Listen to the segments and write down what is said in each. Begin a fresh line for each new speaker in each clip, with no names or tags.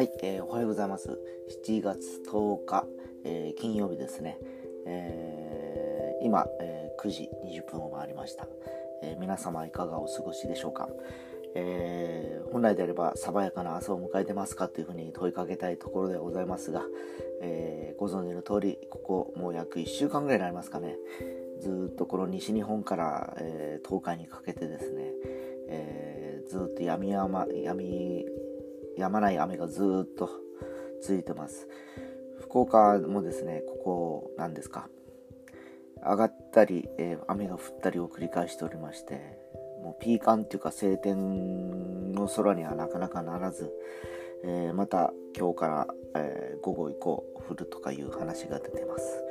はい、えー、おはようございます。7月10日、えー、金曜日ですね。えー、今、え9時20分を回りました、え皆様いかがお過ごしでしょうか。え本来であれば爽やかな朝を迎えてますかというふうに問いかけたいところでございますが、えご存知の通り、ここもう約1週間ぐらいになりますかね。ずっとこの西日本から、え東海にかけてですね、えずっと闇山闇止まない雨がずっと続いてます。福岡もですねここ何ですか。上がったり、えー、雨が降ったりを繰り返しておりましてもうピーカンっていうか晴天の空にはなかなかならず、えー、また今日から、えー、午後以降降るとかいう話が出てます、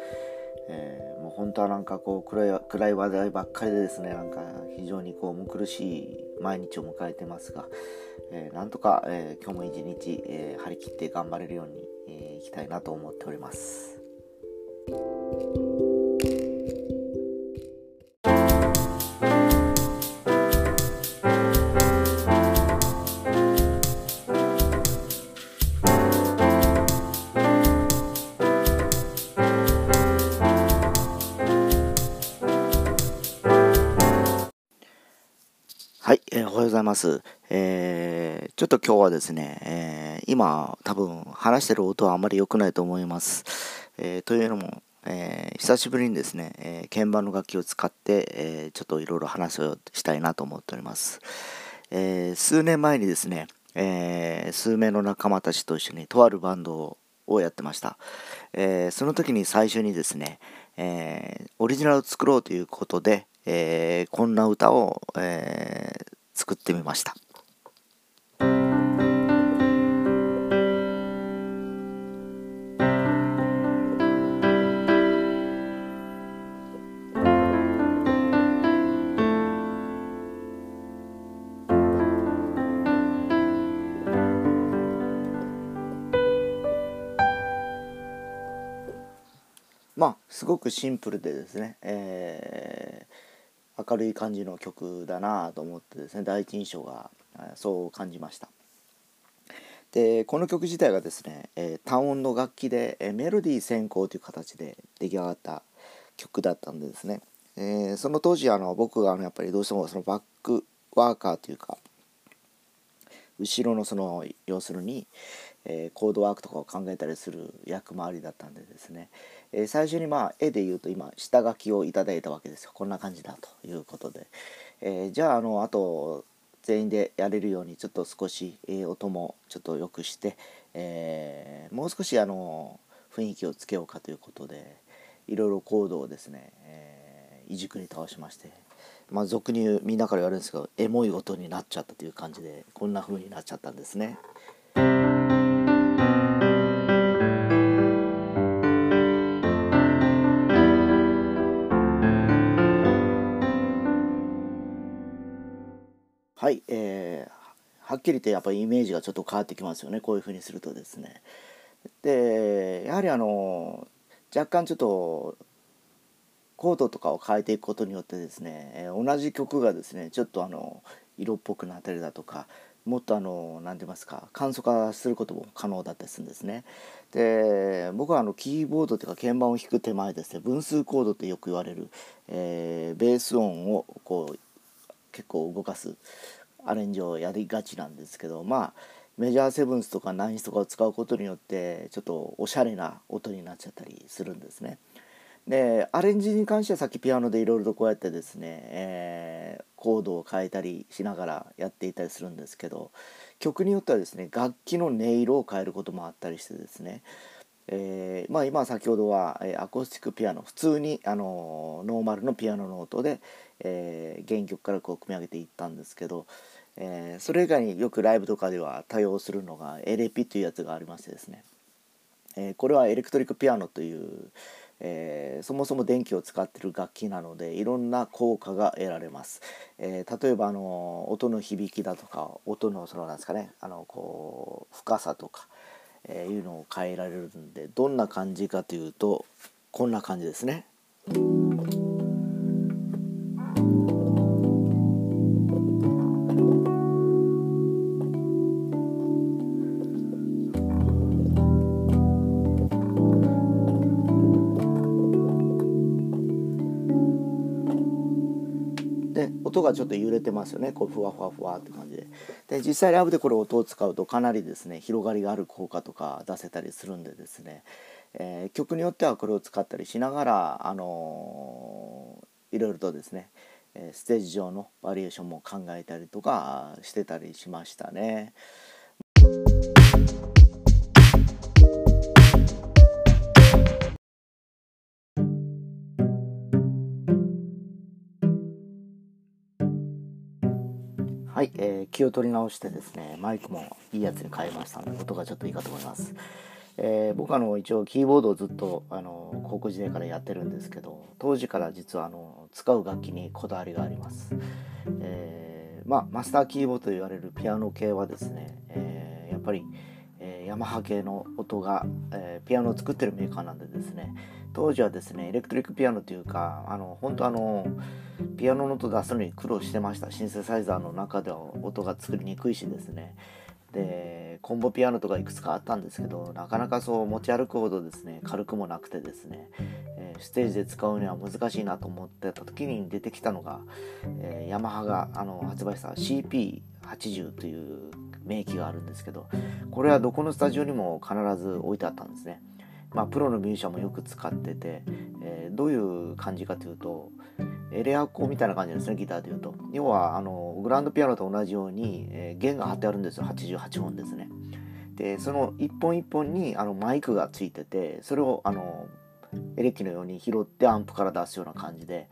えー、もう本当はなんかこう暗い暗い話題ばっかりでですねなんか非常にこう苦しい毎日を迎えてますが、えー、なんとか、えー、今日も一日、えー、張り切って頑張れるように、えー、いきたいなと思っております。ます。えー、ちょっと今日はですね、えー、今多分話してる音はあまり良くないと思います。えというのも、え久しぶりにですね、え鍵盤の楽器を使って、えちょっといろいろ話をしたいなと思っております。え数年前にですね、え数名の仲間たちと一緒にとあるバンドをやってました。えその時に最初にですね、えオリジナルを作ろうということで、え、こんな歌を、えー、作ってみました。まあすごくシンプルでですね、えー明るい感じの曲だなと思ってですね第一印象がそう感じました。でこの曲自体がですね、え単音の楽器で、えメロディー先行という形で出来上がった曲だったんでですね、えー、その当時あの僕があのやっぱりどうしてもそのバックワーカーというか後ろのその要するに、えー、コードワークとかを考えたりする役回りだったんでですね、えー、最初にまあ絵で言うと今下書きをいただいたわけですよ。こんな感じだということで、えー、じゃああのあと全員でやれるようにちょっと少し、え音もちょっと良くして、えもう少しあの雰囲気をつけようかということでいろいろコードをですね、えー、いじくに倒しましてまあ俗に言うみんなから言われるんですけどエモい音になっちゃったという感じでこんな風になっちゃったんですね。はい、えー、はっきり言ってやっぱりイメージがちょっと変わってきますよねこういうふうにするとですね。でやはりあの若干ちょっとコードとかを変えていくことによってですね、同じ曲がですねちょっとあの色っぽくなったりだとかもっとあの何て言いますか簡素化することも可能だったりするんですね。で僕はあのキーボードというか鍵盤を弾く手前ですね分数コードってよく言われる、えー、ベース音をこう結構動かすアレンジをやりがちなんですけどまあメジャーセブンスとかナインスとかを使うことによってちょっとおしゃれな音になっちゃったりするんですね。でアレンジに関してはさっきピアノでいろいろとこうやってですね、えー、コードを変えたりしながらやっていたりするんですけど曲によってはですね楽器の音色を変えることもあったりしてですね、えー、まあ、今先ほどは、えアコースティックピアノ普通にあのノーマルのピアノの音で、えー、原曲からこう組み上げていったんですけど、えー、それ以外によくライブとかでは多用するのがエレピというやつがありましてですね、えこれはエレクトリックピアノという、えそもそも電気を使ってる楽器なのでいろんな効果が得られます、え例えばあの音の響きだとか音のそのなんですかねあのこう深さとかえー、いうのを変えられるんでどんな感じかというとこんな感じですね。がちょっと揺れてますよね。こうふわふわふわって感じで。で実際ライブでこれ音を使うとかなりですね広がりがある効果とか出せたりするんでですね、えー、曲によってはこれを使ったりしながら、あのー、いろいろとですねステージ上のバリエーションも考えたりとかしてたりしましたね。はい、えー、気を取り直してですねマイクもいいやつに変えましたので音がちょっといいかと思います、えー、僕あの一応キーボードをずっとあの高校時代からやってるんですけど当時から実はあの使う楽器にこだわりがあります、えー、まあ、マスターキーボードと言われるピアノ系はですね、えやっぱり、えヤマハ系の音が、えピアノを作ってるメーカーなんでですね当時はですねエレクトリックピアノというかあの本当あのピアノの音出すのに苦労してましたシンセサイザーの中では音が作りにくいしですねでコンボピアノとかいくつかあったんですけどなかなかそう持ち歩くほどですね軽くもなくてですね、えー、ステージで使うには難しいなと思ってた時に出てきたのが、えー、ヤマハがあの発売した CP80 という名機があるんですけどこれはどこのスタジオにも必ず置いてあったんですね。まあ、プロのミュージシャンもよく使ってて、えー、どういう感じかというとエレアコみたいな感じですねギターでいうと。要はあのグランドピアノと同じように、えー、弦が張ってあるんですよ。88本ですね。でその一本一本にあのマイクがついててそれをあのエレキのように拾ってアンプから出すような感じで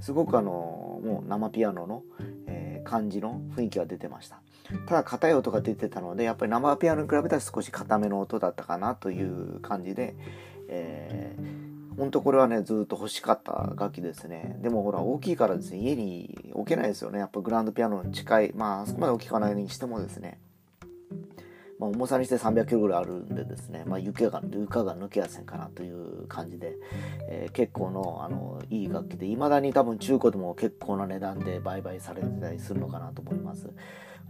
すごくあのもう生ピアノの、感じの雰囲気が出てました。ただ硬い音が出てたのでやっぱり生ピアノに比べたら少し硬めの音だったかなという感じで、えー、本当これはねずっと欲しかった楽器ですね。でもほら大きいからですね家に置けないですよね。やっぱグランドピアノに近いまああそこまで大きくはないにしてもですね。まあ、重さにして300キロぐらいあるんでですね、まあ、床が床が抜けやせんかなという感じで、えー、結構のあのいい楽器でいまだに多分中古でも結構な値段で売買されてたりするのかなと思います。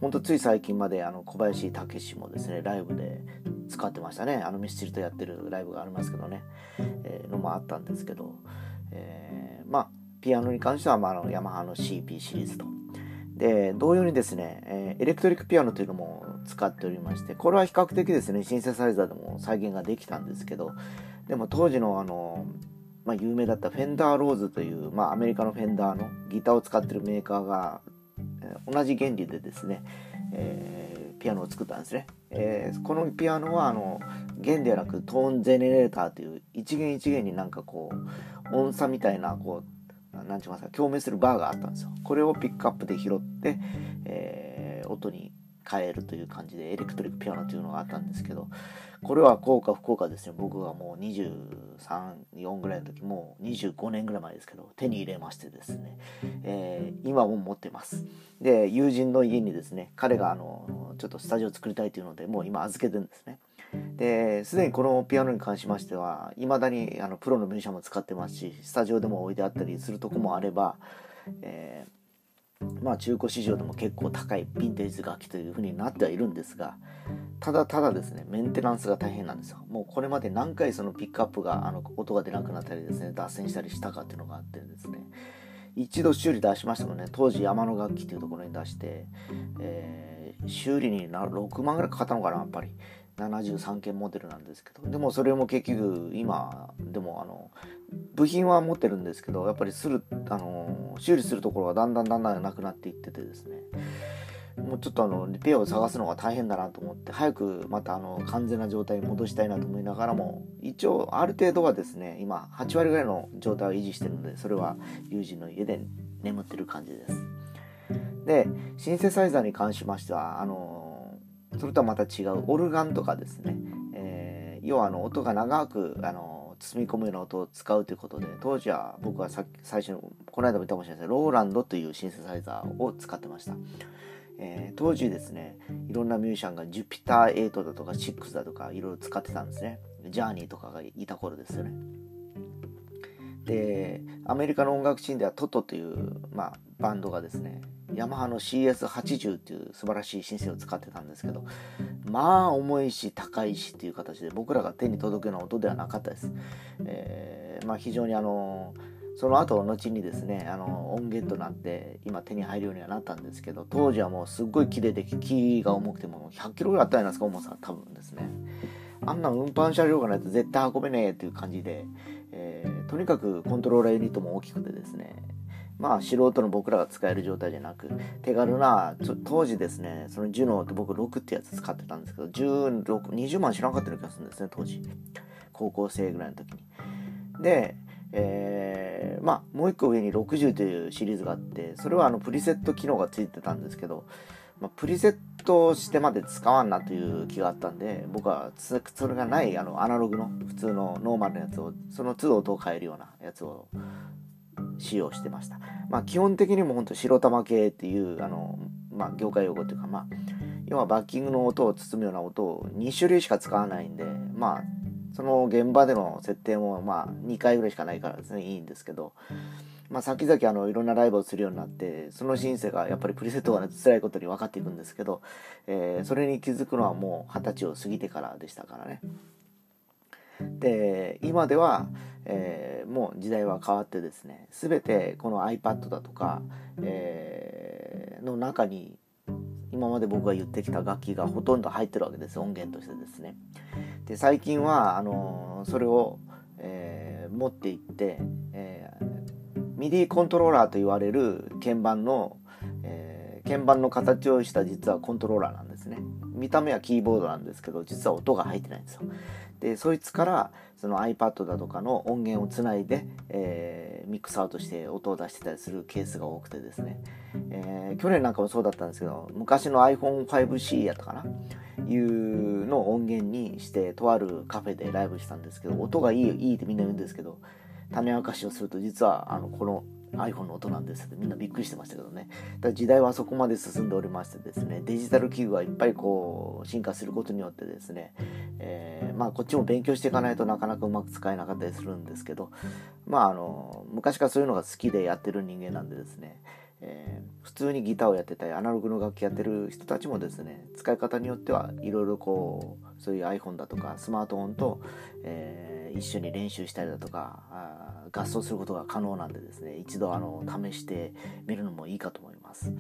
ほんとつい最近まであの小林武史もですねライブで使ってましたねあのミスチルとやってるライブがありますけどね、えー、のもあったんですけど、えー、まあピアノに関しては、まあ、あのヤマハの CP シリーズとで同様にですね、え、エレクトリックピアノというのも使っておりましてこれは比較的ですねシンセサイザーでも再現ができたんですけどでも当時のあのまあ、有名だったフェンダーローズという、まあ、アメリカのフェンダーのギターを使ってるメーカーがえ同じ原理でですね、えー、ピアノを作ったんですね、えー、このピアノはあの弦ではなくトーンゼネレーターという一弦一弦になんかこう音差みたいなこうう何て言いますか共鳴するバーがあったんですよ。これをピックアップで拾って、えー、音に変えるという感じでエレクトリックピアノというのがあったんですけどこれは効果不効果ですね僕はもう234ぐらいの時もう25年ぐらい前ですけど手に入れましてですね、えー、今も持ってます。で友人の家にですね彼があのちょっとスタジオ作りたいというのでもう今預けてるんですね。ですでにこのピアノに関しましてはいまだにあのプロのミュージシャンも使ってますしスタジオでも置いてあったりするとこもあれば、えーまあ中古市場でも結構高いヴィンテージ楽器というふうになってはいるんですがただただですねメンテナンスが大変なんですよ。もうこれまで何回そのピックアップがあの音が出なくなったりですね脱線したりしたかっていうのがあってですね。一度修理出しましたもんね。当時山の楽器っていうところに出して、えー、修理にな6万ぐらいかかったのかなやっぱり。73件モデルなんですけどでもそれも結局今でもあの部品は持ってるんですけどやっぱりするあの修理するところがだんだんだんだんなくなっていっててですね。もうちょっとあのリペアを探すのが大変だなと思って早くまたあの完全な状態に戻したいなと思いながらも一応ある程度はですね今8割ぐらいの状態を維持してるのでそれは友人の家で眠ってる感じです。でシンセサイザーに関しましてはあのそれとはまた違うオルガンとかですね、えー、要はあの音が長くあの包み込むような音を使うということで当時は僕はさ最初のこの間も言ったかもしれないですローランドというシンセサイザーを使ってました、えー、当時ですねいろんなミュージシャンがジュピター8だとか6だとかいろいろ使ってたんですね。ジャーニーとかがいた頃ですよね。でアメリカの音楽シーンではトトという、まあ、バンドがですねヤマハの CS80 っていう素晴らしいシンセを使ってたんですけどまあ重いし高いしっていう形で僕らが手に届くような音ではなかったです、えー、まあ、非常にあのその後後にですねあの音源となって今手に入るようにはなったんですけど当時はもうすっごい木でで木が重くても100キロぐらいあったじゃないですか重さ多分ですね。あんな運搬車両がないと絶対運べねえっていう感じで、えー、とにかくコントローラーユニットも大きくてですねまあ素人の僕らが使える状態じゃなく手軽な当時ですねそのジュノーって僕6ってやつ使ってたんですけど16 20万知らなかったような気がするんですね当時。高校生ぐらいの時に。でえー、まあもう一個上に60というシリーズがあってそれはあのプリセット機能がついてたんですけど、まあ、プリセットしてまで使わんなという気があったんで僕はそれがないあのアナログの普通のノーマルなやつをその都度音を変えるようなやつを使用してました。まあ基本的にも本当白玉系っていうあの、まあ、業界用語というかまあ要はバッキングの音を包むような音を2種類しか使わないんでまあその現場での設定もまあ2回ぐらいしかないからですねいいんですけど、まあ、先々あのいろんなライブをするようになってそのシンセがやっぱりプリセットが、ね、辛いことに分かっていくんですけど、えー、それに気づくのはもう二十歳を過ぎてからでしたからね。で今では、えー、もう時代は変わってですね全てこの iPad だとか、えー、の中に今まで僕が言ってきた楽器がほとんど入ってるわけです音源としてですね。で最近はあのそれを、えー、持っていって、えー、ミディコントローラーと言われる鍵盤の、えー、鍵盤の形をした実はコントローラーなんですね。見た目はキーボードなんですけど実は音が入ってないんですよ。でそいつからその iPad だとかの音源をつないで、えー、ミックスアウトして音を出してたりするケースが多くてですね、えー、去年なんかもそうだったんですけど昔の iPhone5C やったかな？いうのを音源にしてとあるカフェでライブしたんですけど音がいいいいってみんな言うんですけど種明かしをすると実はあのこの iPhone の音なんですってみんなびっくりしてましたけどね。だ時代はそこまで進んでおりましてですねデジタル器具がいっぱいこう進化することによってですね、えー、まあこっちも勉強していかないとなかなかうまく使えなかったりするんですけどまああの昔からそういうのが好きでやってる人間なんでですねえー、普通にギターをやってたりアナログの楽器やってる人たちもですね使い方によってはいろいろこうそういう iPhone だとかスマートフォンと、えー、一緒に練習したりだとか合奏することが可能なんでですね一度あの試してみるのもいいかと思います。